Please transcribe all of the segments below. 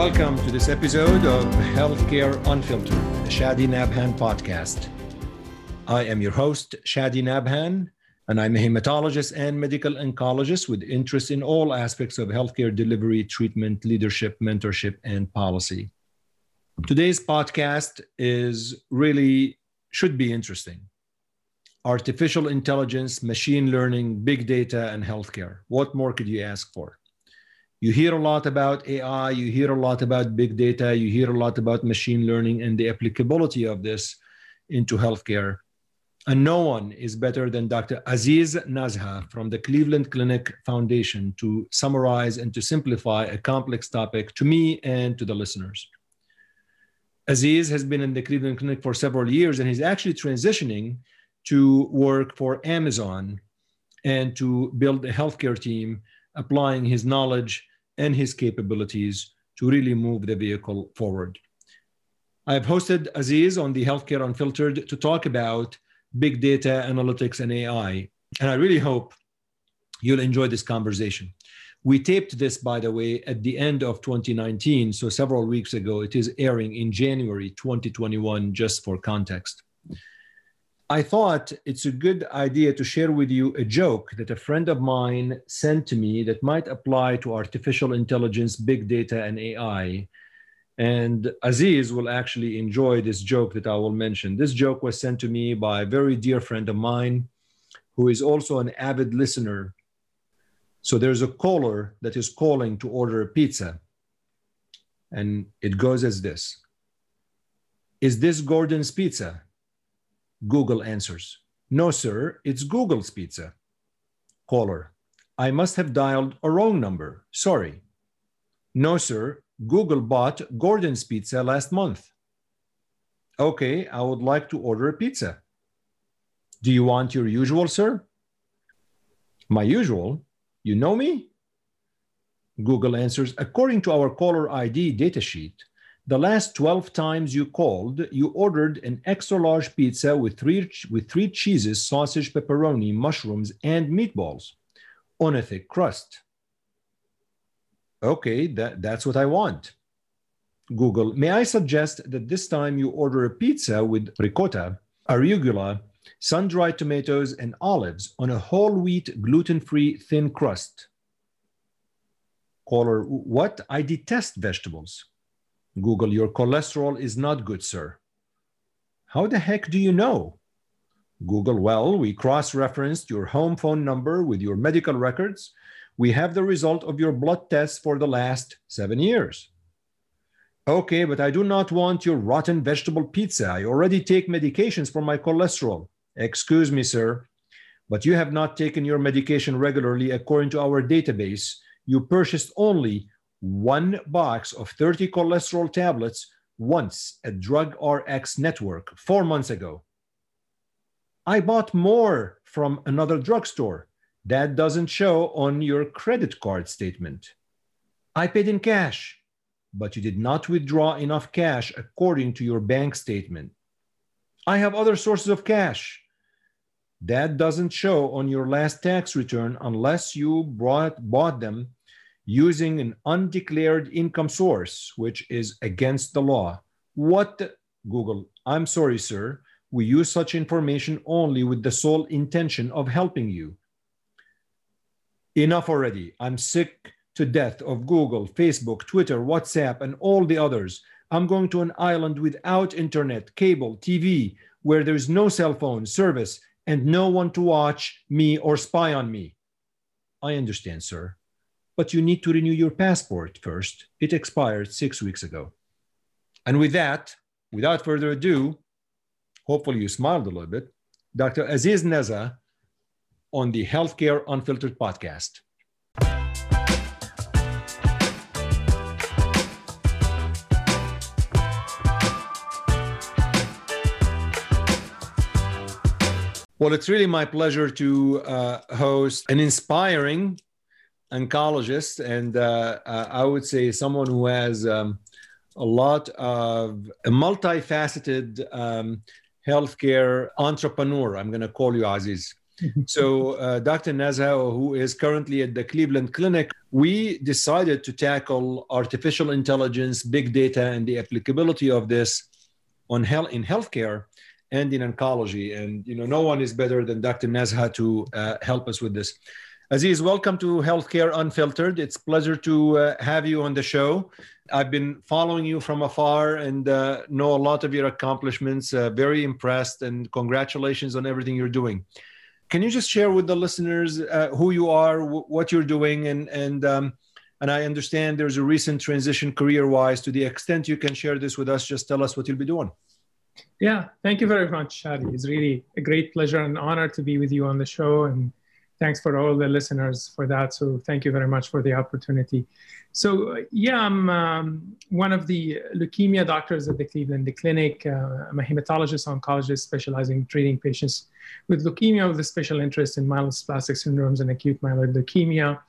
Welcome to this episode of Healthcare Unfiltered, the Shadi Nabhan podcast. I am your host, Shadi Nabhan, and I'm a hematologist and medical oncologist with interest in all aspects of healthcare delivery, treatment, leadership, mentorship, and policy. Today's podcast is really should be interesting. Artificial intelligence, machine learning, big data, and healthcare. What more could you ask for? You hear a lot about AI, you hear a lot about big data, you hear a lot about machine learning and the applicability of this into healthcare. And no one is better than Dr. Aziz Nazha from the Cleveland Clinic Foundation to summarize and to simplify a complex topic to me and to the listeners. Aziz has been in the Cleveland Clinic for several years and he's actually transitioning to work for Amazon and to build a healthcare team, applying his knowledge and his capabilities to really move the vehicle forward. I've hosted Aziz on the Healthcare Unfiltered to talk about big data analytics and AI. And I really hope you'll enjoy this conversation. We taped this, by the way, at the end of 2019, so several weeks ago. It is airing in January 2021, just for context. I thought it's a good idea to share with you a joke that a friend of mine sent to me that might apply to artificial intelligence, big data, and AI. And Aziz will actually enjoy this joke that I will mention. This joke was sent to me by a very dear friend of mine who is also an avid listener so there's a caller that is calling to order a pizza. And it goes as this Is this Gordon's pizza? Google answers, No, sir, it's Google's pizza. Caller, I must have dialed a wrong number. Sorry. No, sir, Google bought Gordon's pizza last month. Okay, I would like to order a pizza. Do you want your usual, sir? My usual? You know me? Google answers, according to our caller ID datasheet, the last 12 times you called, you ordered an extra large pizza with three, with three cheeses, sausage, pepperoni, mushrooms, and meatballs on a thick crust. Okay, that, that's what I want. Google, may I suggest that this time you order a pizza with ricotta, arugula, sun dried tomatoes, and olives on a whole wheat, gluten free, thin crust. Caller, what? I detest vegetables. Google, your cholesterol is not good, sir. How the heck do you know? Google, well, we cross referenced your home phone number with your medical records. We have the result of your blood tests for the last seven years. Okay, but I do not want your rotten vegetable pizza. I already take medications for my cholesterol. Excuse me, sir, but you have not taken your medication regularly according to our database. You purchased only one box of 30 cholesterol tablets once at Drug RX Network four months ago. I bought more from another drugstore. That doesn't show on your credit card statement. I paid in cash, but you did not withdraw enough cash according to your bank statement. I have other sources of cash. That doesn't show on your last tax return unless you brought, bought them using an undeclared income source, which is against the law. What, Google, I'm sorry, sir. We use such information only with the sole intention of helping you. Enough already. I'm sick to death of Google, Facebook, Twitter, WhatsApp, and all the others. I'm going to an island without internet, cable, TV, where there's no cell phone service and no one to watch me or spy on me. I understand, sir, but you need to renew your passport first. It expired six weeks ago. And with that, without further ado, hopefully you smiled a little bit, Dr. Aziz Nazha on the Healthcare Unfiltered podcast. Well, it's really my pleasure to uh, host an inspiring oncologist and uh, uh, I would say someone who has um, a lot of a multifaceted um, healthcare entrepreneur. I'm going to call you Aziz. so, uh, Dr. Nazha, who is currently at the Cleveland Clinic, we decided to tackle artificial intelligence, big data, and the applicability of this on health in healthcare and in oncology. And you know, no one is better than Dr. Nazha to uh, help us with this. Aziz, welcome to Healthcare Unfiltered. It's pleasure to uh, have you on the show. I've been following you from afar and uh, know a lot of your accomplishments. Uh, very impressed, and congratulations on everything you're doing. Can you just share with the listeners uh, who you are, w- what you're doing, and and um, and I understand there's a recent transition career-wise. To the extent you can share this with us, just tell us what you'll be doing. Yeah, thank you very much, Shadi. It's really a great pleasure and honor to be with you on the show and thanks for all the listeners for that. So thank you very much for the opportunity. So yeah, I'm um, one of the leukemia doctors at the Cleveland Clinic. Uh, I'm a hematologist oncologist specializing in treating patients with leukemia with a special interest in myelodysplastic syndromes and acute myeloid leukemia.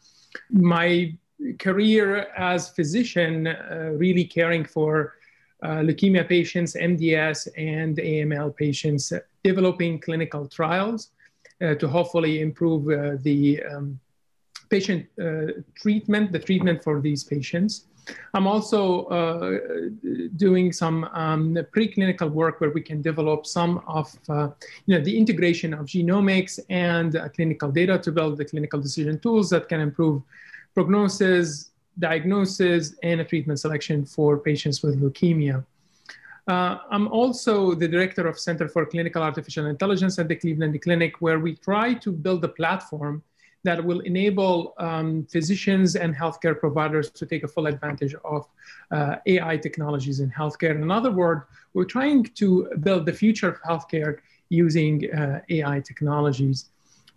My career as physician, uh, really caring for uh, leukemia patients, MDS, and AML patients, developing clinical trials to hopefully improve uh, the um, patient uh, treatment, the treatment for these patients. I'm also uh, doing some um, preclinical work where we can develop some of uh, you know, the integration of genomics and uh, clinical data to build the clinical decision tools that can improve prognosis, diagnosis, and treatment selection for patients with leukemia. Uh, I'm also the director of Center for Clinical Artificial Intelligence at the Cleveland Clinic, where we try to build a platform that will enable um, physicians and healthcare providers to take a full advantage of uh, AI technologies in healthcare. In other words, we're trying to build the future of healthcare using uh, AI technologies.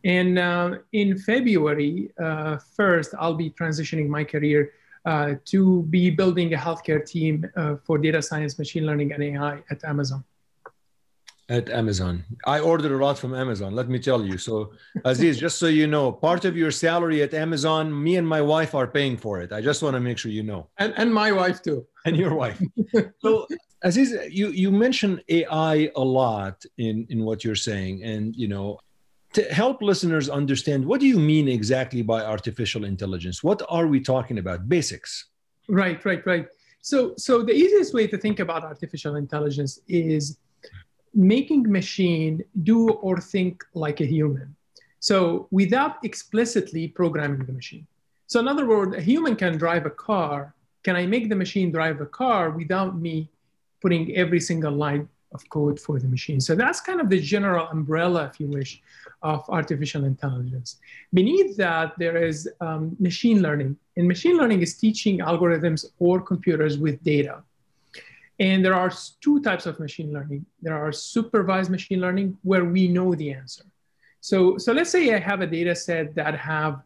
And uh, in February 1st, uh, I'll be transitioning my career uh, to be building a healthcare team uh, for data science, machine learning, and AI at Amazon. At Amazon. I ordered a lot from Amazon, let me tell you. So, Aziz, just so you know, part of your salary at Amazon, me and my wife are paying for it. I just want to make sure you know. And, and my wife, too. And your wife. so, Aziz, you, you mentioned AI a lot in, in what you're saying. And, you know, to help listeners understand what do you mean exactly by artificial intelligence? What are we talking about? Basics. Right right right. So so the easiest way to think about artificial intelligence is making machine do or think like a human. So without explicitly programming the machine. So in other words a human can drive a car. Can i make the machine drive a car without me putting every single line of code for the machine. So that's kind of the general umbrella, if you wish, of artificial intelligence. Beneath that, there is um, machine learning. And machine learning is teaching algorithms or computers with data. And there are two types of machine learning. There are supervised machine learning where we know the answer. So, so let's say I have a data set that have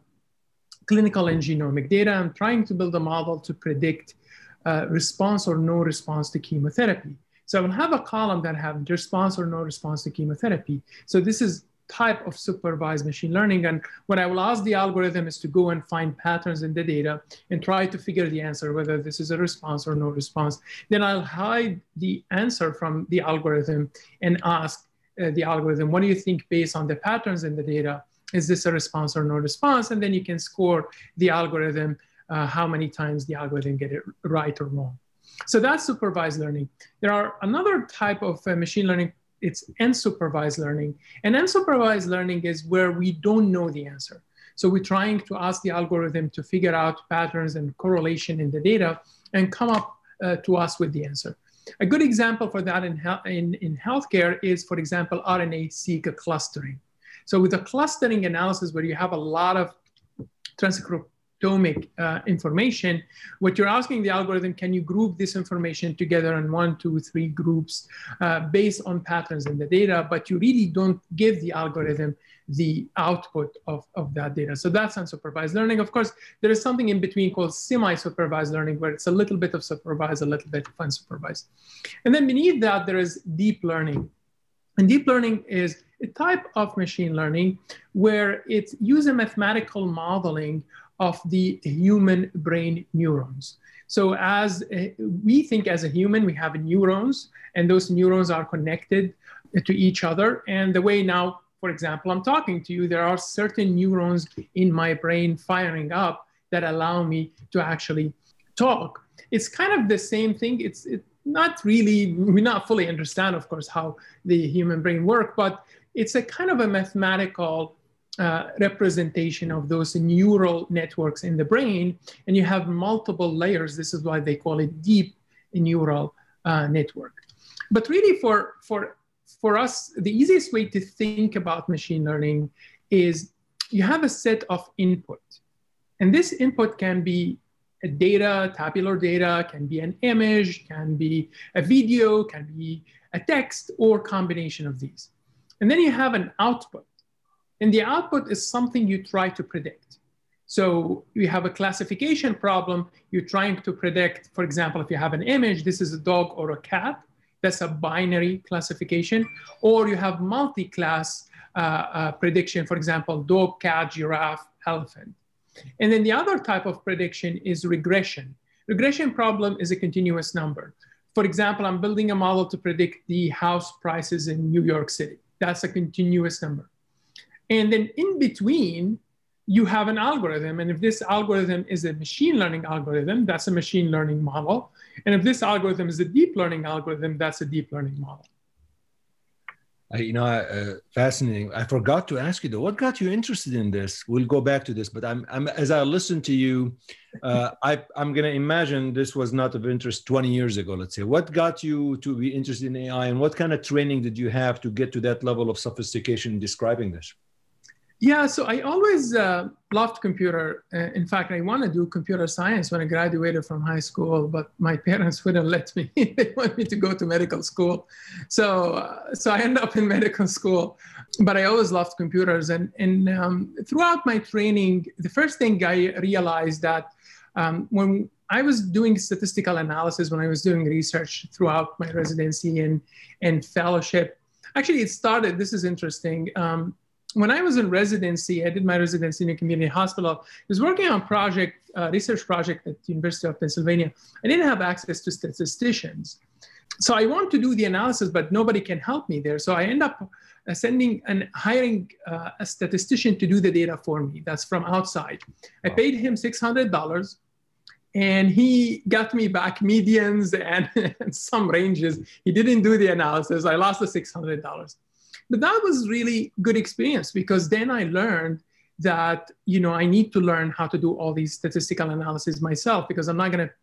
clinical and genomic data. I'm trying to build a model to predict uh, response or no response to chemotherapy. So I will have a column that have response or no response to chemotherapy. So this is type of supervised machine learning. And what I will ask the algorithm is to go and find patterns in the data and try to figure the answer, whether this is a response or no response. Then I'll hide the answer from the algorithm and ask uh, the algorithm, what do you think based on the patterns in the data? Is this a response or no response? And then you can score the algorithm, uh, how many times the algorithm get it right or wrong. So that's supervised learning. There are another type of uh, machine learning. It's unsupervised learning. And unsupervised learning is where we don't know the answer. So we're trying to ask the algorithm to figure out patterns and correlation in the data and come up uh, to us with the answer. A good example for that in, he- in, in healthcare is, for example, RNA-seq clustering. So with a clustering analysis where you have a lot of transcript atomic uh, information, what you're asking the algorithm, can you group this information together in one, two, three groups uh, based on patterns in the data, but you really don't give the algorithm the output of, of that data. So that's unsupervised learning. Of course, there is something in between called semi-supervised learning, where it's a little bit of supervised, a little bit of unsupervised. And then beneath that, there is deep learning. And deep learning is a type of machine learning where it uses mathematical modeling of the human brain neurons. So as a, we think as a human, we have neurons, and those neurons are connected to each other. And the way now for example, I'm talking to you, there are certain neurons in my brain firing up that allow me to actually talk. It's kind of the same thing. It's it, not really, we not fully understand, of course, how the human brain works, but it's a kind of a mathematical uh, representation of those neural networks in the brain. And you have multiple layers. This is why they call it deep neural uh, network. But really, for, for, for us, the easiest way to think about machine learning is you have a set of input. And this input can be a data, tabular data, can be an image, can be a video, can be a text, or combination of these. And then you have an output. And the output is something you try to predict. So you have a classification problem. You're trying to predict, for example, if you have an image, this is a dog or a cat. That's a binary classification. Or you have multi-class uh, uh, prediction, for example, dog, cat, giraffe, elephant. And then the other type of prediction is regression. Regression problem is a continuous number. For example, I'm building a model to predict the house prices in New York City. That's a continuous number. And then in between, you have an algorithm. And if this algorithm is a machine learning algorithm, that's a machine learning model. And if this algorithm is a deep learning algorithm, that's a deep learning model. I, you know, uh, fascinating. I forgot to ask you though, what got you interested in this? We'll go back to this, but I'm, I'm as I listen to you, uh, I, I'm going to imagine this was not of interest 20 years ago. Let's say, what got you to be interested in AI, and what kind of training did you have to get to that level of sophistication in describing this? Yeah, so I always uh, loved computer. Uh, in fact, I want to do computer science when I graduated from high school, but my parents wouldn't let me. they want me to go to medical school, so uh, so I ended up in medical school. But I always loved computers, and and um, throughout my training, the first thing I realized that um, when I was doing statistical analysis, when I was doing research throughout my residency and and fellowship, actually it started. This is interesting. Um, when I was in residency, I did my residency in a community hospital. I was working on project, uh, research project at the University of Pennsylvania. I didn't have access to statisticians. So I want to do the analysis, but nobody can help me there. So I end up uh, sending and hiring uh, a statistician to do the data for me. That's from outside. I paid him $600 and he got me back medians and, and some ranges. He didn't do the analysis. I lost the $600 but that was really good experience because then I learned that you know I need to learn how to do all these statistical analysis myself because I'm not going to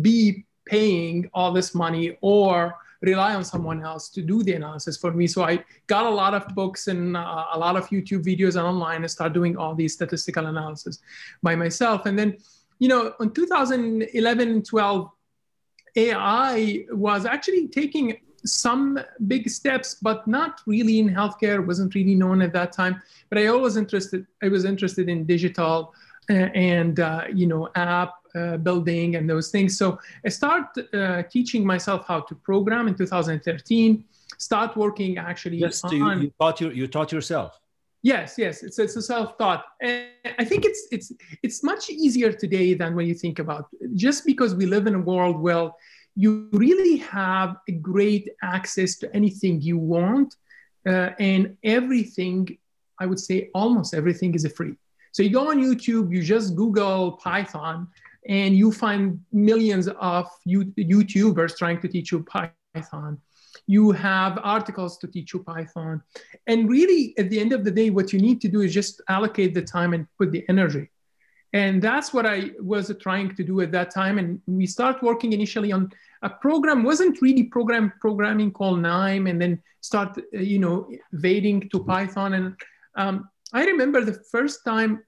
be paying all this money or rely on someone else to do the analysis for me. So I got a lot of books and uh, a lot of YouTube videos and online and start doing all these statistical analysis by myself. And then, you know, in 2011 and 12, AI was actually taking some big steps, but not really in healthcare. wasn't really known at that time. But I always interested. I was interested in digital uh, and uh, you know app uh, building and those things. So I started uh, teaching myself how to program in 2013. Start working actually. Yes, on, you, you taught you, you taught yourself. Yes, yes, it's it's a self-taught. And I think it's it's it's much easier today than when you think about. It. Just because we live in a world where you really have a great access to anything you want. Uh, and everything, I would say almost everything is free. So you go on YouTube, you just Google Python, and you find millions of YouTubers trying to teach you Python. You have articles to teach you Python. And really, at the end of the day, what you need to do is just allocate the time and put the energy. And that's what I was trying to do at that time. And we start working initially on a program, wasn't really program programming called KNIME and then start, you know, vading to Python. And um, I remember the first time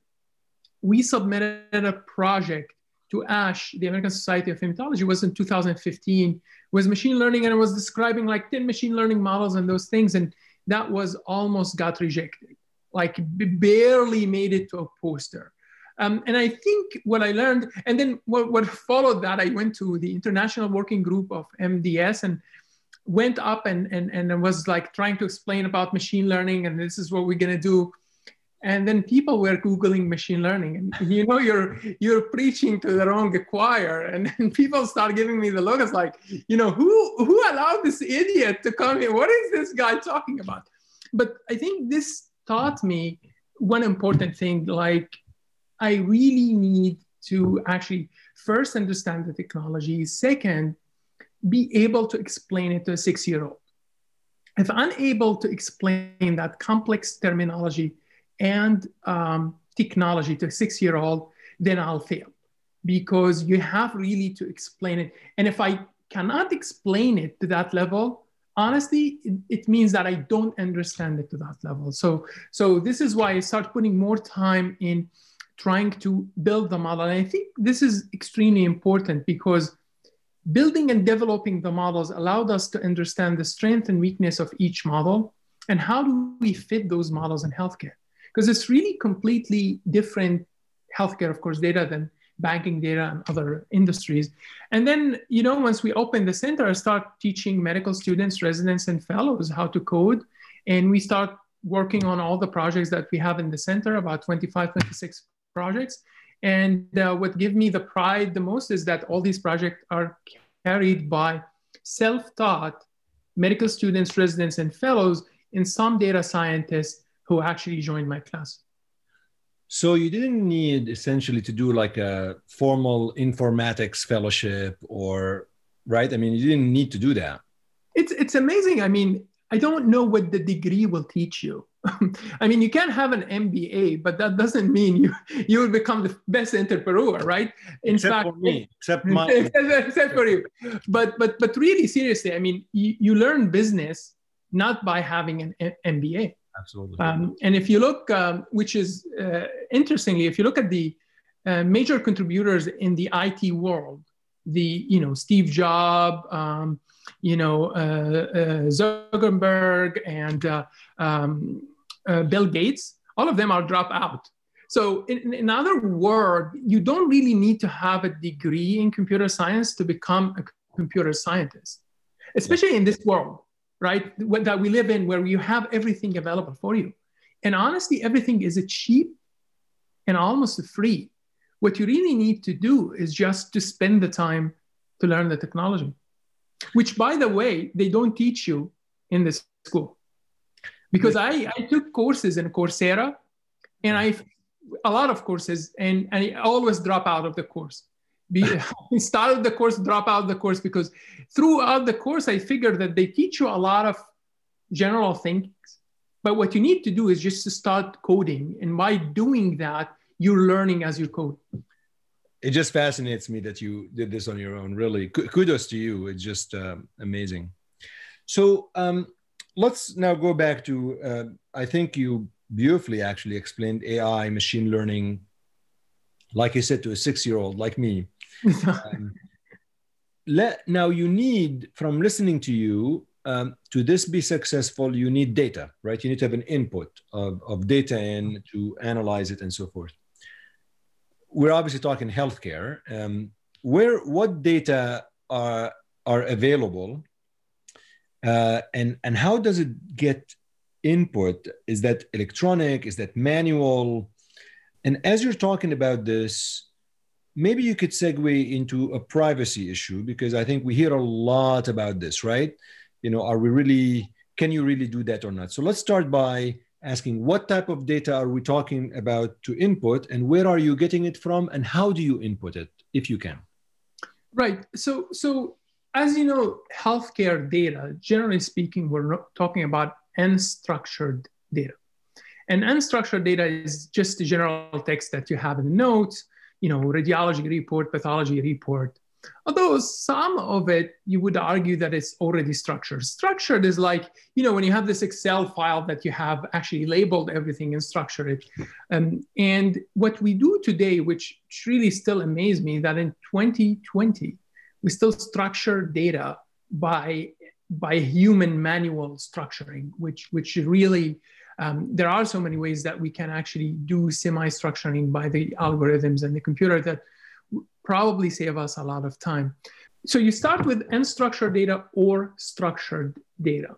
we submitted a project to ASH, the American Society of Hematology, was in 2015. Was machine learning, and I was describing like 10 machine learning models and those things. And that was almost got rejected, like barely made it to a poster. Um, and I think what I learned, and then what, what followed that, I went to the International Working Group of MDS and went up and, and, and was like trying to explain about machine learning and this is what we're going to do. And then people were Googling machine learning and you know, you're, you're preaching to the wrong choir and, and people start giving me the look. It's like, you know, who, who allowed this idiot to come here? What is this guy talking about? but I think this taught me one important thing like I really need to actually first understand the technology, second, be able to explain it to a six year old. If I'm able to explain that complex terminology and um, technology to a six year old, then I'll fail because you have really to explain it. And if I cannot explain it to that level, honestly, it, it, means that I don't understand it to that level. So, so this is why I start putting more time in trying to build the model. And I think this is extremely important because building and developing the models allowed us to understand the strength and weakness of each model and how do we fit those models in healthcare. Because it's really completely different healthcare of course data than banking data and other industries. And then you know once we open the center i start teaching medical students residents and fellows how to code. And we start working on all the projects that we have in the center about 25 26 projects and uh, what gives me the pride the most is that all these projects are carried by self-taught medical students, residents, and fellows, and some data scientists who actually joined my class. So you didn't need essentially to do like a formal informatics fellowship or right? I mean, you didn't need to do that. It's it's amazing. I mean, I don't know what the degree will teach you. I mean, you can have an MBA, but that doesn't mean you you will become the best entrepreneur, right? In except fact, for me, except my except for you. But but but really seriously, I mean, you, you learn business not by having an MBA. Absolutely. Um, and if you look, um, which is uh, interestingly, if you look at the uh, major contributors in the IT world, the you know Steve Jobs. Um, you know, uh, uh, Zuckerberg and uh, um, uh, Bill Gates, all of them are drop out. So in, in other words, you don't really need to have a degree in computer science to become a computer scientist, especially in this world, right? That we live in where you have everything available for you. And honestly, everything is cheap and almost free. What you really need to do is just to spend the time to learn the technology, which by the way, they don't teach you in this school because I, I took courses in Coursera and I a lot of courses and, and I always drop out of the course. Be, started the course, drop out the course because throughout the course I figured that they teach you a lot of general things, but what you need to do is just to start coding, and by doing that, you're learning as you code. It just fascinates me that you did this on your own. Really, kudos to you. It's just um, amazing. So, um, let's now go back to uh, i think you beautifully actually explained ai machine learning like you said to a six year old like me. Um, let, now you need from listening to you um, to this be successful you need data right? You need to have an input of, of data in to analyze it and so forth. We're obviously talking healthcare. Um, where what data are are available uh, and and how does it get input? Is that electronic? Is that manual? And as you're talking about this, maybe you could segue into a privacy issue because I think we hear a lot about this, right? You know, are we really? Can you really do that or not? So let's start by asking what type of data are we talking about to input and where are you getting it from and how do you input it if you can right so so as you know, healthcare data, generally speaking, we're talking about unstructured data. And unstructured data is just the general text that you have in the notes, you know, radiology report, pathology report. Although some of it, you would argue that it's already structured. Structured is like, you know, when you have this Excel file that you have actually labeled everything and structured it. Um, and what we do today, which really still amazes me, that in 2020, we still structure data by by human manual structuring, which which really um, there are so many ways that we can actually do semi-structuring by the algorithms and the computer that probably save us a lot of time. So you start with unstructured data or structured data.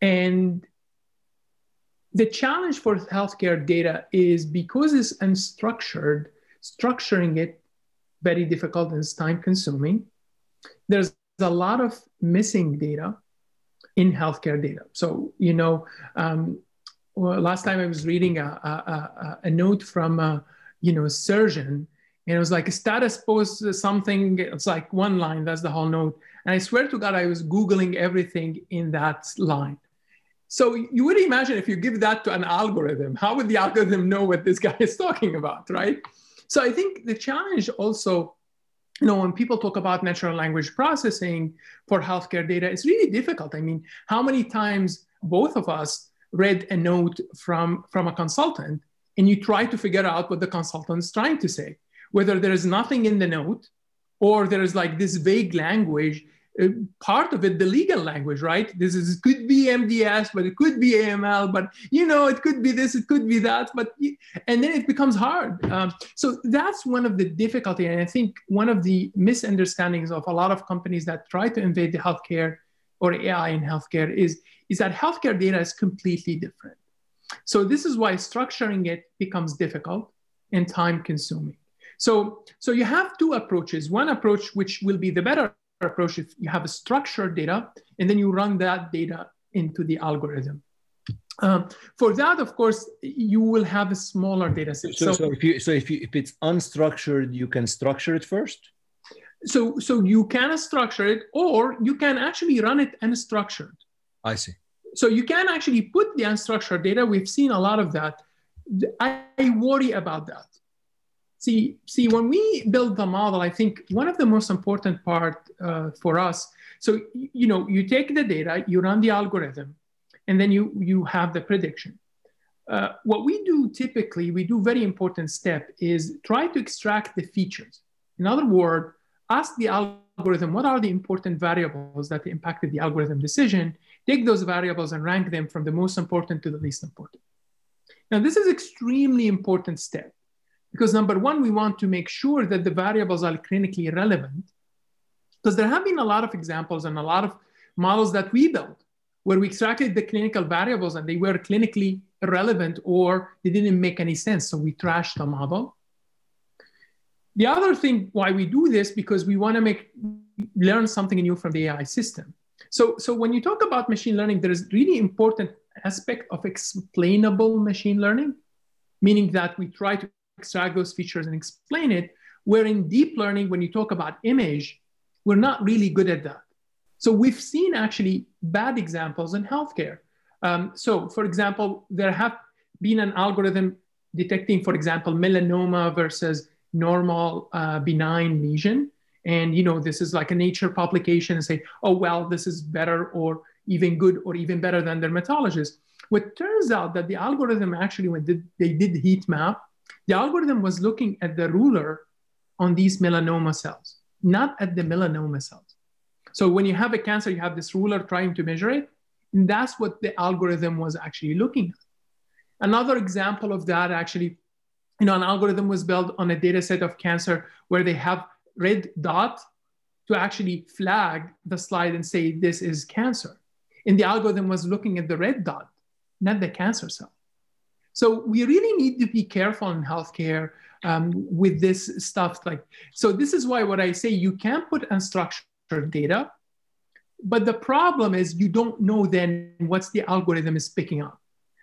And the challenge for healthcare data is because it's unstructured, structuring it very difficult and it's time consuming there's a lot of missing data. in healthcare data. So, you know, um, well, last time I was reading a, a, a, a note from a, you know, a surgeon, and it was like a status post something. It's like one line. That's the whole note. And I swear to God, I was googling everything in that line. So you would imagine if you give that to an algorithm, how would the algorithm know what this guy is talking about, right? So I think the challenge also, you know, when people talk about natural language processing for healthcare data, it's really difficult. I mean, how many times both of us read a note from, from a consultant and you try to figure out what the consultant is trying to say, whether there is nothing in the note or there is like this vague language part of it the legal language right? This is could be mds but it could be aml but you know it could be this it could be that but and then it becomes hard. Um, so that's one of the difficulty and i think one of the misunderstandings of a lot of companies that try to invade the healthcare or ai in healthcare is is that healthcare data is completely different. So this is why structuring it becomes difficult and time consuming. So so you have two approaches. One approach which will be the better approach if you have a structured data and then you run that data into the algorithm. Um, for that, of course, you will have a smaller data set. So, so, so if you so if you if it's unstructured, you can structure it first. So so you can structure it, or you can actually run it unstructured. I see. So you can actually put the unstructured data. We've seen a lot of that. I, I worry about that see, see, when we build the model, I think one of the most important part uh, for us. So you know, you take the data, you run the algorithm, and then you you have the prediction. Uh, what we do typically, we do very important step is try to extract the features. In other words, ask the algorithm what are the important variables that impacted the algorithm decision. Take those variables and rank them from the most important to the least important. Now, this is extremely important step because number one, we want to make sure that the variables are clinically relevant. Because there have been a lot of examples and a lot of models that we built where we extracted the clinical variables and they were clinically irrelevant or they didn't make any sense. So we trashed the model. The other thing why we do this because we want to make learn something new from the AI system. So, so when you talk about machine learning, there is really important aspect of explainable machine learning, meaning that we try to extract those features and explain it. Where in deep learning, when you talk about image, we're not really good at that. So we've seen actually bad examples in healthcare. Um, so, for example, there have been an algorithm detecting, for example, melanoma versus normal uh, benign lesion. And you know, this is like a nature publication and say, oh well, this is better or even good or even better than dermatologists. What turns out that the algorithm actually, when they did heat map, the algorithm was looking at the ruler on these melanoma cells, not at the melanoma cells. So when you have a cancer, you have this ruler trying to measure it. And that's what the algorithm was actually looking at. Another example of that actually, you know, an algorithm was built on a data set of cancer where they have red dot to actually flag the slide and say this is cancer. And the algorithm was looking at the red dot, not the cancer cell. So we really need to be careful in healthcare um, with this stuff. Like, so this is why what I say you can put unstructured data, but the problem is you don't know then what's the algorithm is picking up.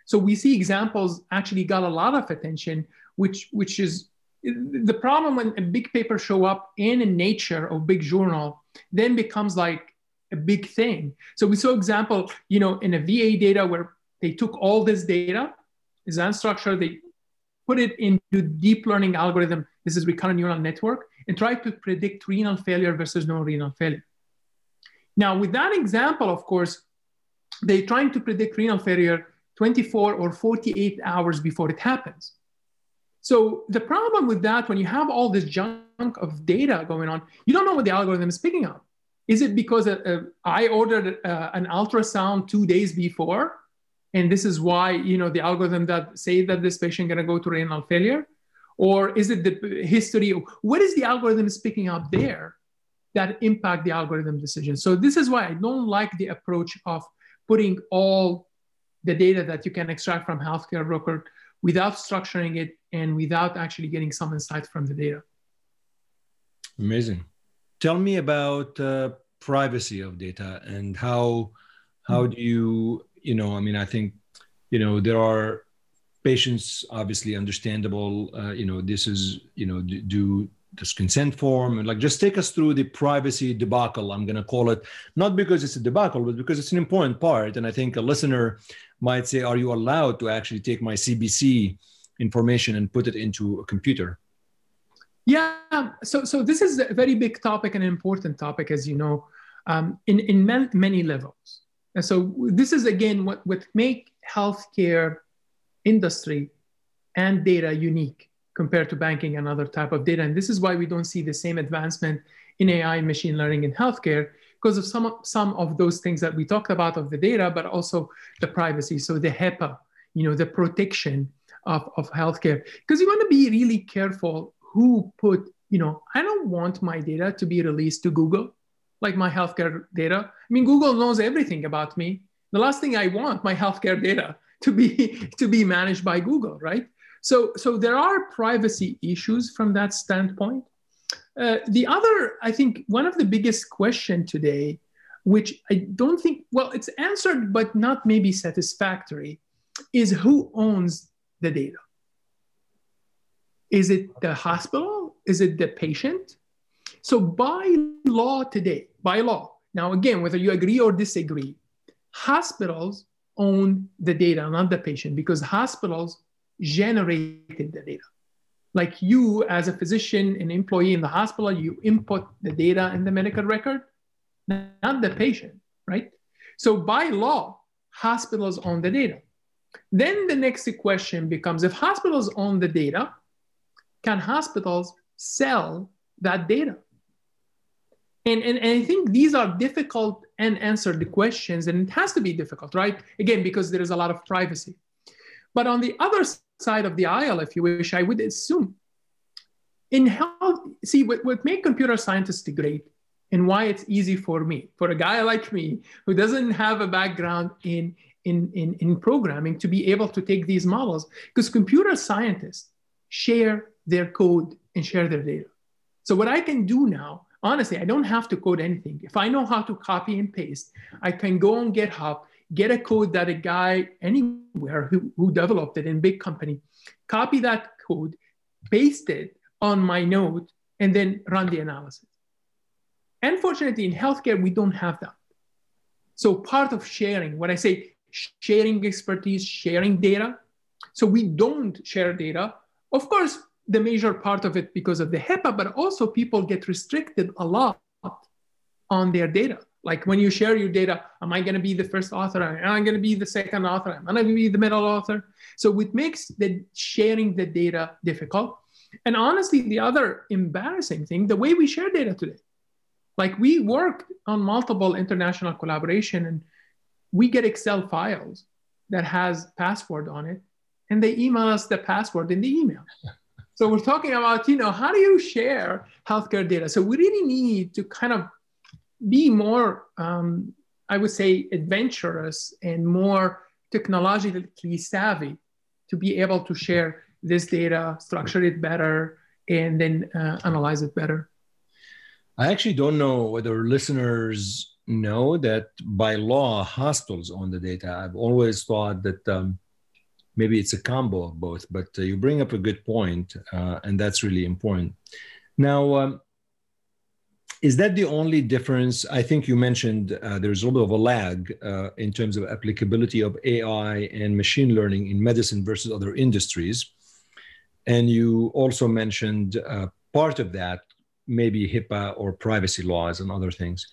So we see examples actually got a lot of attention, which which is the problem when a big paper show up in a Nature or big journal, then becomes like a big thing. So we saw example, you know, in a VA data where they took all this data is unstructured. They put it into deep learning algorithm. This is recurrent neural network and try to predict renal failure versus no renal failure. Now, with that example, of course, they're trying to predict renal failure 24 or 48 hours before it happens. So the problem with that, when you have all this junk of data going on, you don't know what the algorithm is picking up. Is it because I ordered uh, an ultrasound two days before and this is why you know the algorithm that say that this patient going to go to renal failure? Or is it the history what is the algorithm is picking up there that impact the algorithm decision? So this is why i don't like the approach of putting all the data that you can extract from healthcare record without structuring it and without actually getting some insight from the data. Amazing. Tell me about uh, privacy of data and how How do you, you know, I mean, I think, you know, there are patients obviously understandable. Uh, you know, this is, you know, do this consent form. And like just take us through the privacy debacle i'm going to call it. Not because it's a debacle but because it's an important part. And i think a listener might say are you allowed to actually take my cbc information and put it into a computer? Yeah. So so this is a very big topic and an important topic as you know um, in in many levels and so this is again what what make healthcare industry and data unique compared to banking and other type of data. And this is why we don't see the same advancement in AI and machine learning in healthcare because of some, some of those things that we talked about of the data, but also the privacy. So the HIPAA, you know, the protection of, of healthcare. Because you want to be really careful who put, you know, I don't want my data to be released to Google, like my healthcare data. I mean, Google knows everything about me. The last thing I want, my healthcare data to be to be managed by Google, right? So, so there are privacy issues from that standpoint. Uh, the other, I think, one of the biggest question today, which I don't think, well, it's answered, but not maybe satisfactory, is who owns the data? Is it the hospital? Is it the patient? So by law today, by law, now again, whether you agree or disagree, hospitals own the data, not the patient, because hospitals generated the data. Like you, as a physician, an employee in the hospital, you input the data in the medical record, not the patient, right? So by law, hospitals own the data. Then the next question becomes if hospitals own the data, can hospitals sell that data? And, and, and I think these are difficult and answered questions, and it has to be difficult, right? Again, because there is a lot of privacy. But on the other side of the aisle, if you wish, I would assume in health, see what, what make computer scientists great and why it's easy for me, for a guy like me who doesn't have a background in, in, in, in programming to be able to take these models, because computer scientists share their code and share their data. So what I can do now, honestly, I don't have to code anything. If I know how to copy and paste, I can go on GitHub get a code that a guy anywhere who, who developed it in big company, copy that code, paste it on my node, and then run the analysis. Unfortunately, in healthcare, we don't have that. So part of sharing, when I say sharing expertise, sharing data, so we don't share data. Of course, the major part of it because of the HIPAA, but also people get restricted a lot on their data. Like when you share your data, am I going to be the first author? Am I going to be the second author? Am I going to be the middle author? So it makes the sharing the data difficult. And honestly, the other embarrassing thing, the way we share data today, like we work on multiple international collaboration and we get Excel files that has password on it and they email us the password in the email. So we're talking about, you know, how do you share healthcare data? So we really need to kind of be more, um, I would say, adventurous and more technologically savvy to be able to share this data, structure it better, and then uh, analyze it better. I actually don't know whether listeners know that by law, hospitals own the data. I've always thought that um, maybe it's a combo of both, but uh, you bring up a good point, uh, and that's really important. Now, um, is that the only difference? I think you mentioned uh, there's a little bit of a lag uh, in terms of applicability of AI and machine learning in medicine versus other industries. And you also mentioned uh, part of that, maybe HIPAA or privacy laws and other things.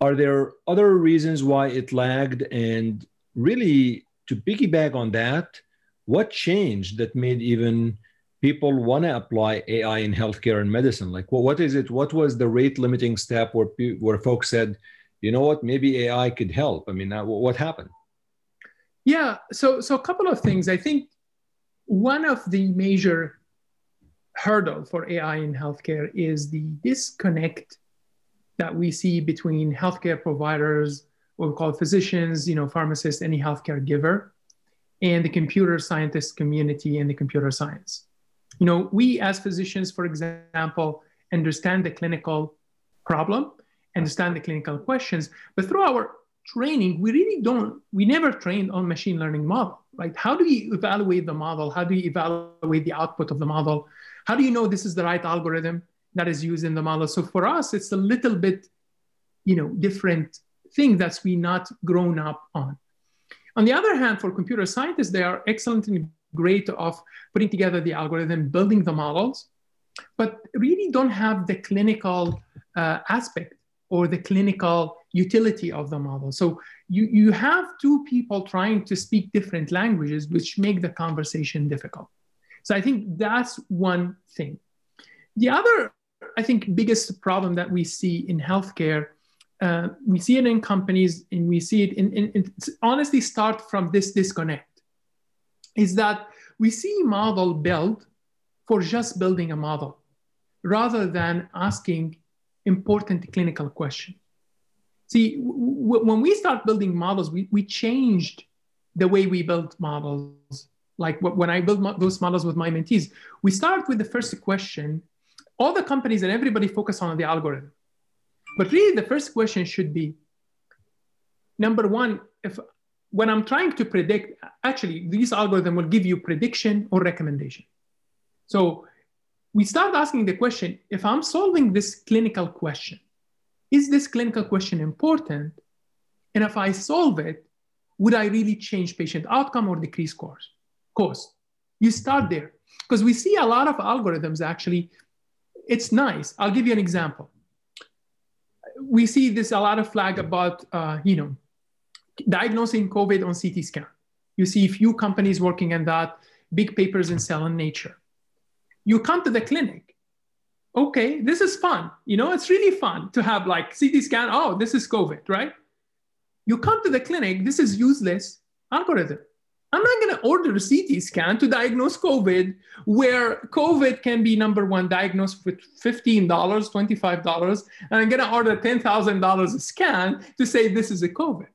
Are there other reasons why it lagged? And really, to piggyback on that, what changed that made even people want to apply AI in healthcare and medicine? Like, what is it? What was the rate limiting step where where folks said, you know what, maybe AI could help? I mean, what happened? Yeah, so so a couple of things. I think one of the major hurdle for AI in healthcare is the disconnect that we see between healthcare providers, what we call physicians, you know, pharmacists, any healthcare giver, and the computer scientist community and the computer science. You know, we as physicians, for example, understand the clinical problem, understand the clinical questions, but through our training, we really don't, we never trained on machine learning model, right? How do you evaluate the model? How do you evaluate the output of the model? How do you know this is the right algorithm that is used in the model? So for us, it's a little bit, you know, different thing that's we not grown up on. On the other hand, for computer scientists, they are excellent and great of putting together the algorithm, building the models, but really don't have the clinical uh, aspect or the clinical utility of the model. So you, you have two people trying to speak different languages, which make the conversation difficult. So I think that's one thing. The other, I think, biggest problem that we see in healthcare, uh, we see it in companies and we see it in, in, in honestly start from this disconnect, is that we see model built for just building a model rather than asking important clinical questions. See, w- when we start building models, we, we changed the way we build models. Like when I build mo- those models with my mentees, we start with the first question. All the companies and everybody focus on the algorithm. But really, the first question should be number one, if when I'm trying to predict, actually, this algorithm will give you prediction or recommendation. So we start asking the question if I'm solving this clinical question, is this clinical question important? And if I solve it, would I really change patient outcome or decrease cost? Cost. You start there because we see a lot of algorithms actually. It's nice. I'll give you an example. We see this a lot of flag about uh, you know diagnosing COVID on CT scan. You see few companies working on that, big papers in Cell and Nature. You come to the clinic, okay, this is fun. You know, it's really fun to have like CT scan. Oh, this is COVID, right? You come to the clinic, this is useless algorithm. I'm not going to order a CT scan to diagnose COVID, where COVID can be number one diagnosed with $15, $25, and I'm going to order $10,000 a scan to say this is a COVID,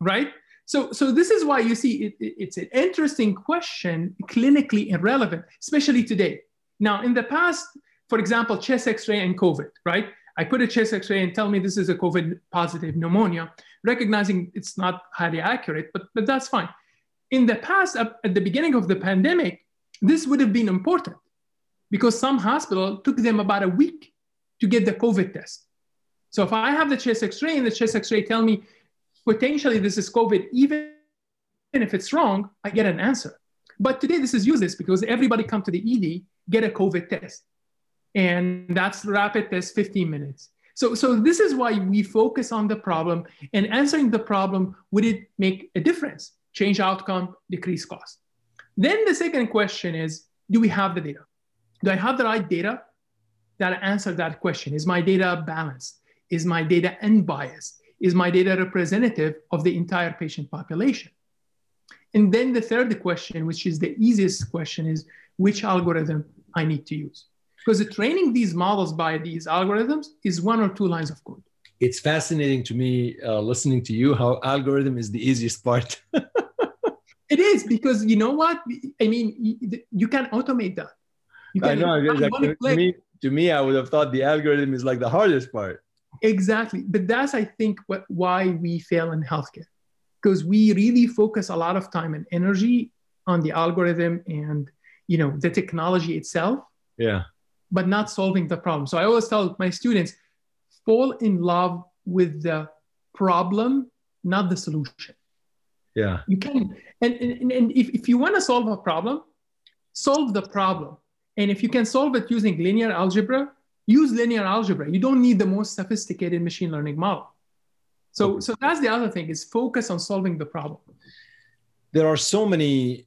right? So, so this is why you see it, it, it's an interesting question, clinically irrelevant, especially today. Now, in the past, for example, chest x-ray and COVID, right? I put a chest x-ray and tell me this is a COVID positive pneumonia, recognizing it's not highly accurate, but, but that's fine. In the past, at the beginning of the pandemic, this would have been important because some hospital took them about a week to get the COVID test. So if I have the chest x-ray and the chest x-ray tell me potentially this is COVID, even if it's wrong, I get an answer. But today this is useless because everybody come to the ED, get a COVID test and that's rapid test 15 minutes so so this is why we focus on the problem and answering the problem would it make a difference change outcome decrease cost. Then the second question is do we have the data? Do i have the right data that answer that question? Is my data balanced? Is my data unbiased? Is my data representative of the entire patient population? And then the third question which is the easiest question is which algorithm i need to use? Because training these models by these algorithms is one or two lines of code. It's fascinating to me uh, listening to you how algorithm is the easiest part it is because you know what? I mean you, can automate that. You can, i know like, to, me, to me i would have thought the algorithm is like the hardest part. Exactly. But that's i think what, why we fail in healthcare. Because we really focus a lot of time and energy on the algorithm and you know the technology itself yeah. but not solving the problem. So I always tell my students fall in love with the problem, not the solution. Yeah. You can, and, and, and if, if you want to solve a problem, solve the problem. And if you can solve it using linear algebra, use linear algebra. You don't need the most sophisticated machine learning model. So, so that's the other thing is focus on solving the problem. There are so many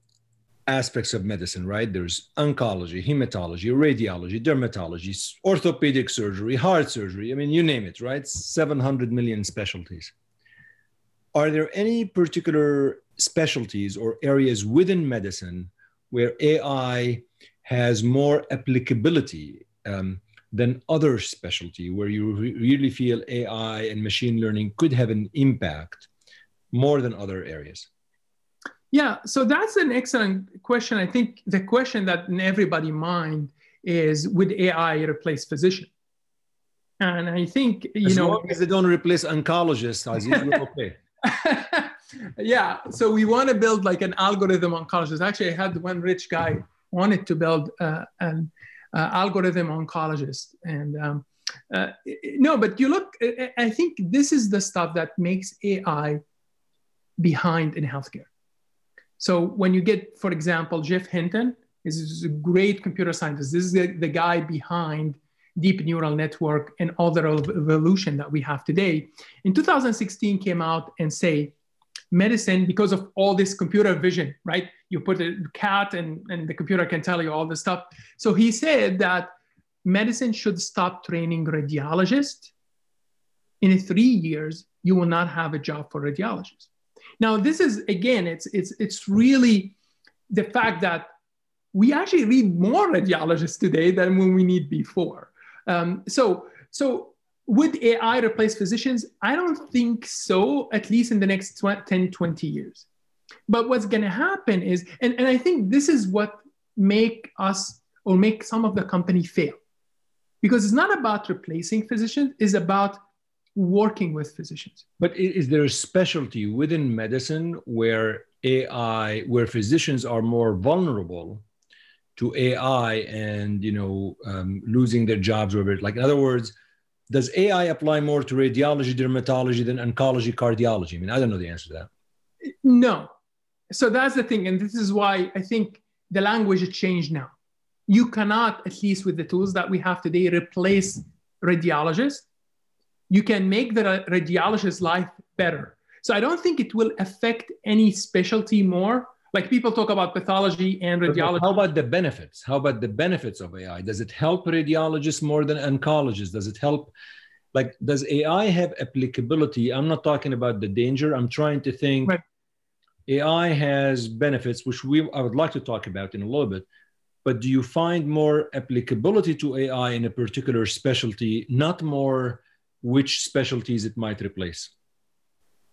aspects of medicine, right? There's oncology, hematology, radiology, dermatology, orthopedic surgery, heart surgery. I mean, you name it, right? 700 million specialties. Are there any particular specialties or areas within medicine where AI has more applicability um, than other specialty, where you re- really feel AI and machine learning could have an impact more than other areas? Yeah, so that's an excellent question. I think the question that in everybody's mind is would AI replace physician? And I think you as know, long as they don't replace oncologists, okay. yeah. So we want to build like an algorithm oncologist. Actually, I had one rich guy wanted to build uh, an uh, algorithm oncologist, and um, uh, no, but you look. I think this is the stuff that makes AI behind in healthcare. So when you get, for example, Geoff Hinton is a great computer scientist. This is the, the guy behind deep neural network and all the evolution that we have today. In 2016 came out and say medicine, because of all this computer vision, right? You put a cat and, and the computer can tell you all this stuff. So he said that medicine should stop training radiologists. In three years, you will not have a job for radiologists. Now, this is again, it's it's it's really the fact that we actually need more radiologists today than when we need before. Um, so, so would AI replace physicians? I don't think so, at least in the next 10, 20 years. But what's going to happen is, and, and I think this is what make us or make some of the company fail. Because it's not about replacing physicians, it's about working with physicians. But is there a specialty within medicine where AI, where physicians are more vulnerable to AI and you know um, losing their jobs, whatever? Like in other words, does AI apply more to radiology, dermatology than oncology, cardiology? I mean, I don't know the answer to that. No. So that's the thing, and this is why I think the language has changed now. You cannot, at least with the tools that we have today, replace radiologists you can make the radiologist's life better. So I don't think it will affect any specialty more. Like people talk about pathology and radiology. How about the benefits? How about the benefits of AI? Does it help radiologists more than oncologists? Does it help? Like, does AI have applicability? I'm not talking about the danger. I'm trying to think. Right. AI has benefits, which we I would like to talk about in a little bit. But do you find more applicability to AI in a particular specialty, not more which specialties it might replace?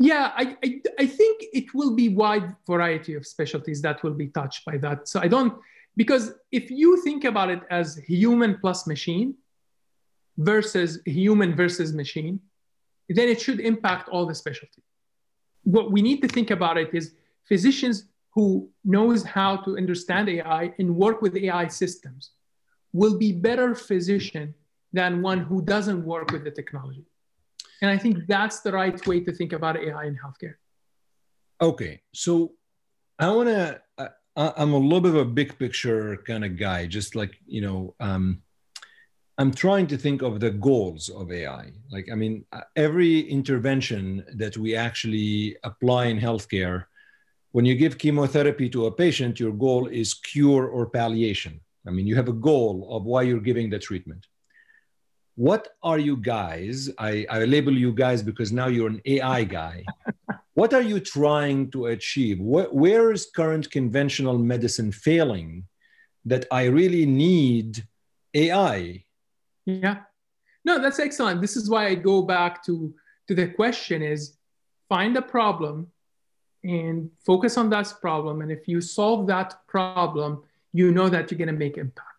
Yeah, I, I, I, think it will be wide variety of specialties that will be touched by that. So I don't, because if you think about it as human plus machine versus human versus machine, then it should impact all the specialty. What we need to think about it is physicians who knows how to understand AI and work with AI systems will be better physician than one who doesn't work with the technology. And I think that's the right way to think about AI in healthcare. Okay. So I want to, I'm a little bit of a big picture kind of guy, just like, you know, um, I'm trying to think of the goals of AI. Like, I mean, every intervention that we actually apply in healthcare, when you give chemotherapy to a patient, your goal is cure or palliation. I mean, you have a goal of why you're giving the treatment what are you guys? I, I label you guys because now you're an AI guy. what are you trying to achieve? Wh- where is current conventional medicine failing that I really need AI? Yeah. No, that's excellent. This is why I go back to, to the question is find a problem and focus on that problem. And if you solve that problem, you know that you're going to make impact.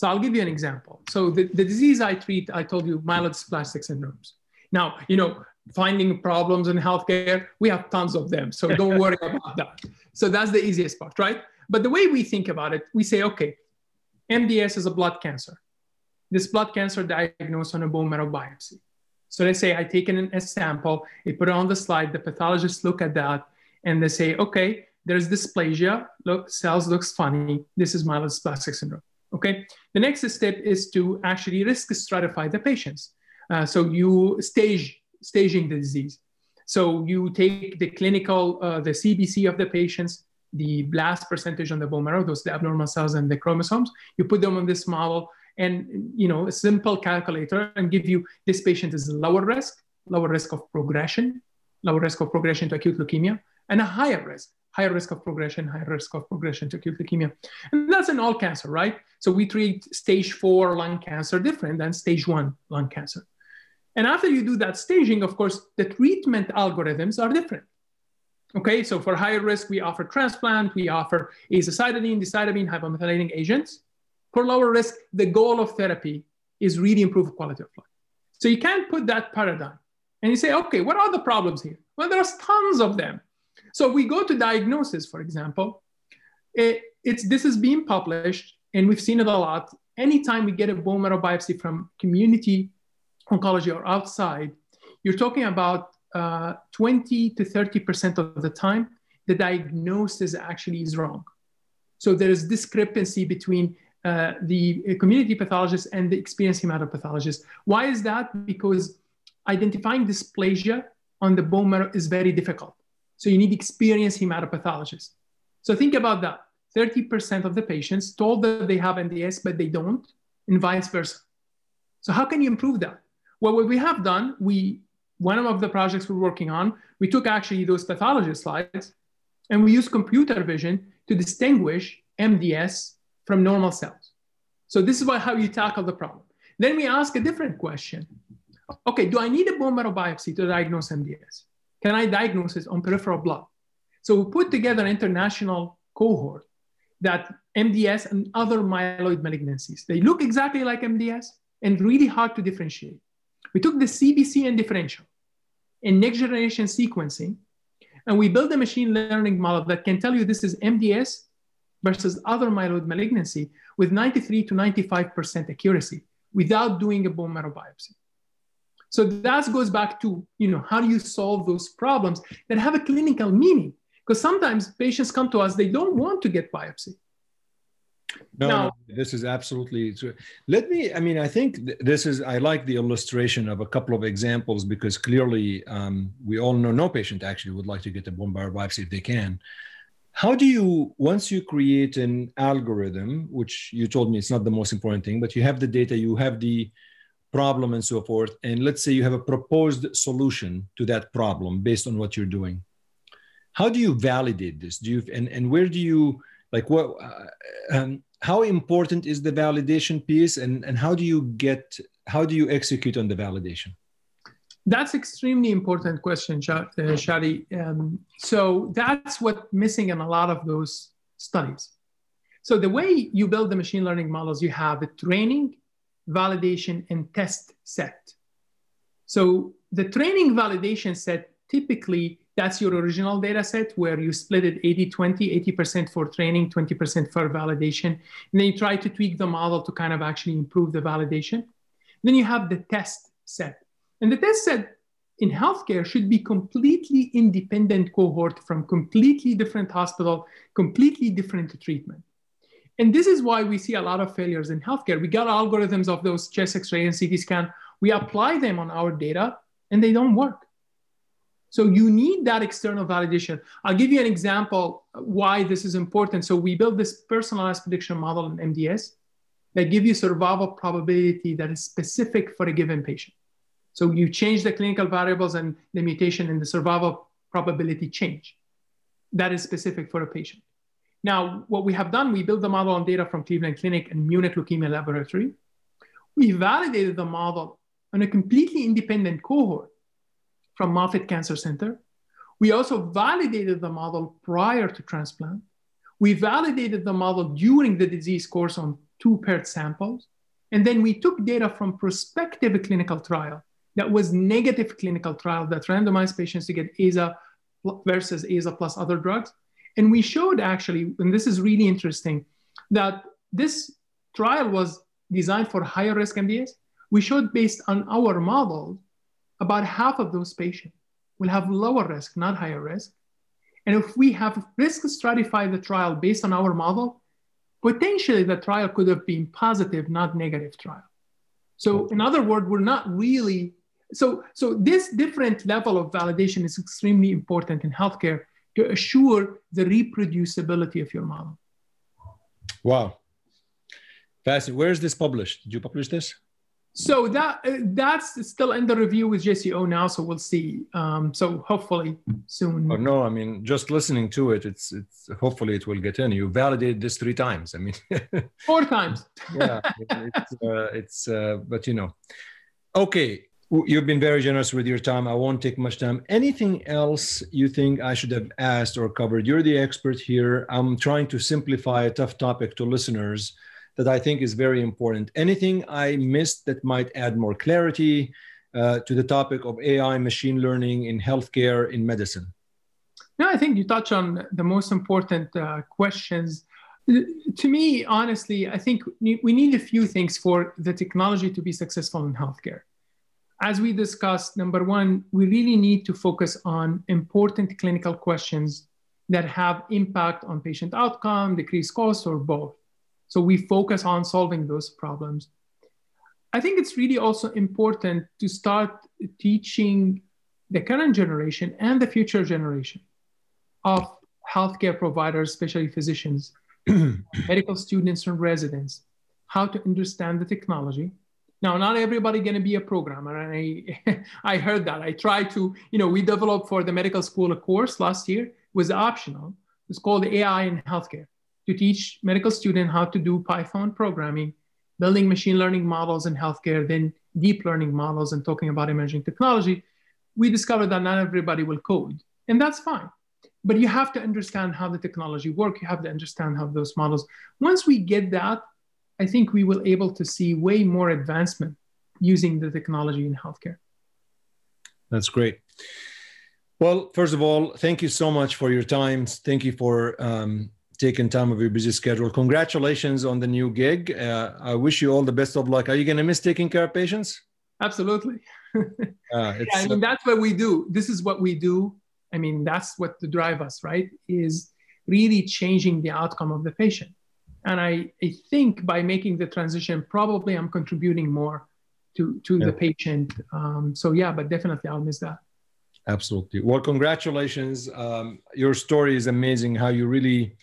So I'll give you an example. So the, the disease I treat, I told you, myelodysplastic syndromes. Now, you know, finding problems in healthcare, we have tons of them. So don't worry about that. So that's the easiest part, right? But the way we think about it, we say, okay, MDS is a blood cancer. This blood cancer diagnosed on a bone marrow biopsy. So let's say I take in a sample, I put it on the slide, the pathologists look at that and they say, okay, there's dysplasia, look, cells looks funny. This is myelodysplastic syndrome. Okay. The next step is to actually risk stratify the patients. Uh, so you stage staging the disease. So you take the clinical, uh, the CBC of the patients, the blast percentage on the bone marrow, those the abnormal cells and the chromosomes. You put them on this model, and you know a simple calculator and give you this patient is lower risk, lower risk of progression, lower risk of progression to acute leukemia, and a higher risk higher risk of progression, higher risk of progression to acute leukemia. And that's in all cancer, right? So we treat stage four lung cancer different than stage one lung cancer. And after you do that staging, of course, the treatment algorithms are different. Okay, so for higher risk, we offer transplant, we offer azacitidine, decitabine, hypomethylating agents. For lower risk, the goal of therapy is really improve quality of life. So you can't put that paradigm. And you say, okay, what are the problems here? Well, there's tons of them. So we go to diagnosis, for example. It, it's this is being published, and we've seen it a lot. Anytime we get a bone marrow biopsy from community oncology or outside, you're talking about uh, 20 to 30% of the time, the diagnosis actually is wrong. So there is discrepancy between uh, the community pathologist and the experienced hematopathologist. Why is that? Because identifying dysplasia on the bone marrow is very difficult. So you need experienced hematopathologists. So think about that. 30% of the patients told that they have MDS, but they don't, and vice versa. So how can you improve that? Well, what we have done, we one of the projects we're working on, we took actually those pathologist slides and we used computer vision to distinguish MDS from normal cells. So this is how you tackle the problem. Then we ask a different question. Okay, do I need a bone marrow biopsy to diagnose MDS? Can I diagnose it on peripheral blood? So we put together an international cohort that MDS and other myeloid malignancies, they look exactly like MDS and really hard to differentiate. We took the CBC and differential and next generation sequencing, and we built a machine learning model that can tell you this is MDS versus other myeloid malignancy with 93 to 95% accuracy without doing a bone marrow biopsy. So that goes back to, you know, how do you solve those problems that have a clinical meaning? Because sometimes patients come to us, they don't want to get biopsy. No, now, no, this is absolutely true. Let me, I mean, I think th- this is, I like the illustration of a couple of examples because clearly um, we all know no patient actually would like to get a bone marrow biopsy if they can. How do you, once you create an algorithm, which you told me it's not the most important thing, but you have the data, you have the problem and so forth, and let's say you have a proposed solution to that problem based on what you're doing. How do you validate this? Do you, and, and where do you, like what uh, um, how important is the validation piece and, and how do you get how do you execute on the validation that's extremely important question uh, Chadi um, so that's what's missing in a lot of those studies so the way you build the machine learning models you have the training validation and test set so the training validation set typically that's your original data set where you split it 80 20, 80% for training, 20% for validation. And then you try to tweak the model to kind of actually improve the validation. Then you have the test set. And the test set in healthcare should be completely independent cohort from completely different hospital, completely different treatment. And this is why we see a lot of failures in healthcare. We got algorithms of those chest x-ray and CT scan. We apply them on our data and they don't work. So you need that external validation. I'll give you an example why this is important. So we built this personalized prediction model in MDS that give you survival probability that is specific for a given patient. So you change the clinical variables and the mutation and the survival probability change. That is specific for a patient. Now, what we have done, we built the model on data from Cleveland Clinic and Munich Leukemia Laboratory. We validated the model on a completely independent cohort from Moffitt Cancer Center. We also validated the model prior to transplant. We validated the model during the disease course on two paired samples. And then we took data from prospective clinical trial that was negative clinical trial that randomized patients to get AZA versus AZA plus other drugs. And we showed actually, and this is really interesting, that this trial was designed for higher risk MDS. We showed based on our model about half of those patients will have lower risk, not higher risk. And if we have risk stratified the trial based on our model, potentially the trial could have been positive, not negative trial. So in other words, we're not really, so, so this different level of validation is extremely important in healthcare to assure the reproducibility of your model. Wow. Fascinating. Where is this published? Did you publish this? So that uh, that's still under review with JCO now, so we'll see. Um, so hopefully soon. Oh, no, I mean just listening to it, it's it's hopefully it will get in. You validated this three times. I mean, four times. yeah, it's uh, it's uh, but you know, okay. You've been very generous with your time. I won't take much time. Anything else you think I should have asked or covered? You're the expert here. I'm trying to simplify a tough topic to listeners that I think is very important. Anything I missed that might add more clarity, uh, to the topic of AI, machine learning in healthcare, in medicine? No, I think you touch on the most important uh, questions. To me, honestly, I think we need a few things for the technology to be successful in healthcare. As we discussed, number one, we really need to focus on important clinical questions that have impact on patient outcome, decrease cost, or both. So we focus on solving those problems. I think it's really also important to start teaching the current generation and the future generation of healthcare providers, especially physicians, medical students and residents, how to understand the technology. Now, not everybody going to be a programmer, and I, I heard that. I tried to, you know, we developed for the medical school a course last year. It was optional. It's called AI in healthcare to teach medical students how to do Python programming building machine learning models in healthcare, then deep learning models and talking about emerging technology, we discovered that not everybody will code. And that's fine. But you have to understand how the technology work. You have to understand how those models. Once we get that, I think we will able to see way more advancement using the technology in healthcare. That's great. Well, first of all, thank you so much for your time. Thank you for um, taking time of your busy schedule. Congratulations on the new gig. Uh, I wish you all the best of luck. Are you going to miss taking care of patients? Absolutely. uh, yeah, I mean, that's what we do. This is what we do. I mean, that's what to drive us, right? Is really changing the outcome of the patient. And I, I think by making the transition, probably I'm contributing more to, to yeah. the patient. Um, so, yeah, but definitely I'll miss that. Absolutely. Well, congratulations. Um, your story is amazing how you really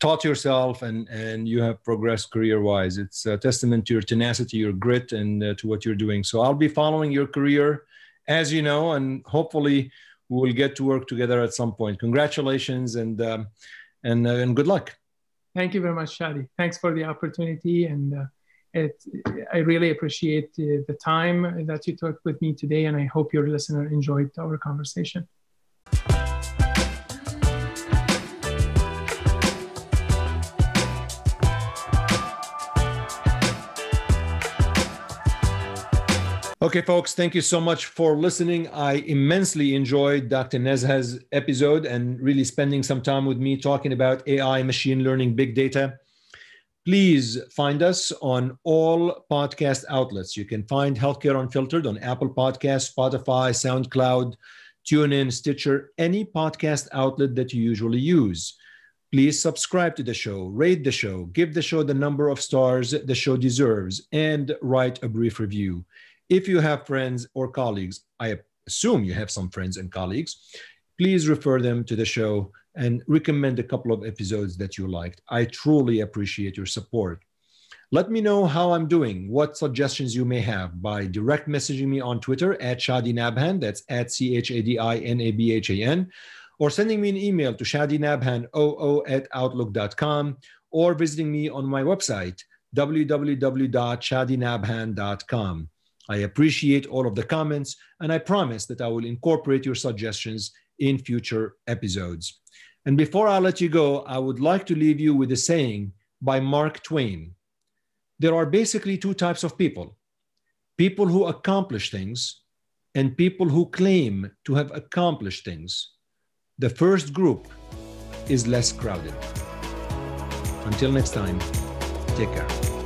taught yourself and and you have progressed career wise it's a testament to your tenacity your grit and uh, to what you're doing so i'll be following your career as you know and hopefully we will get to work together at some point congratulations and um, and uh, and good luck thank you very much Chadi thanks for the opportunity and uh, it, I really appreciate the, the time that you took with me today, and I hope your listener enjoyed our conversation. Okay, folks, thank you so much for listening. I immensely enjoyed Dr. Nazha's episode and really spending some time with me talking about AI, machine learning, big data. Please find us on all podcast outlets. You can find Healthcare Unfiltered on Apple Podcasts, Spotify, SoundCloud, TuneIn, Stitcher, any podcast outlet that you usually use. Please subscribe to the show, rate the show, give the show the number of stars the show deserves, and write a brief review. If you have friends or colleagues, I assume you have some friends and colleagues, please refer them to the show and recommend a couple of episodes that you liked. I truly appreciate your support. Let me know how I'm doing, what suggestions you may have by direct messaging me on Twitter at Chadi Nabhan, that's at C H A D I N A B H A N, or sending me an email to chadinabhan00 at outlook.com, or visiting me on my website, www.chadinabhan.com. I appreciate all of the comments, and I promise that I will incorporate your suggestions in future episodes. And before I let you go, I would like to leave you with a saying by Mark Twain. There are basically two types of people people who accomplish things and people who claim to have accomplished things. The first group is less crowded. Until next time, take care.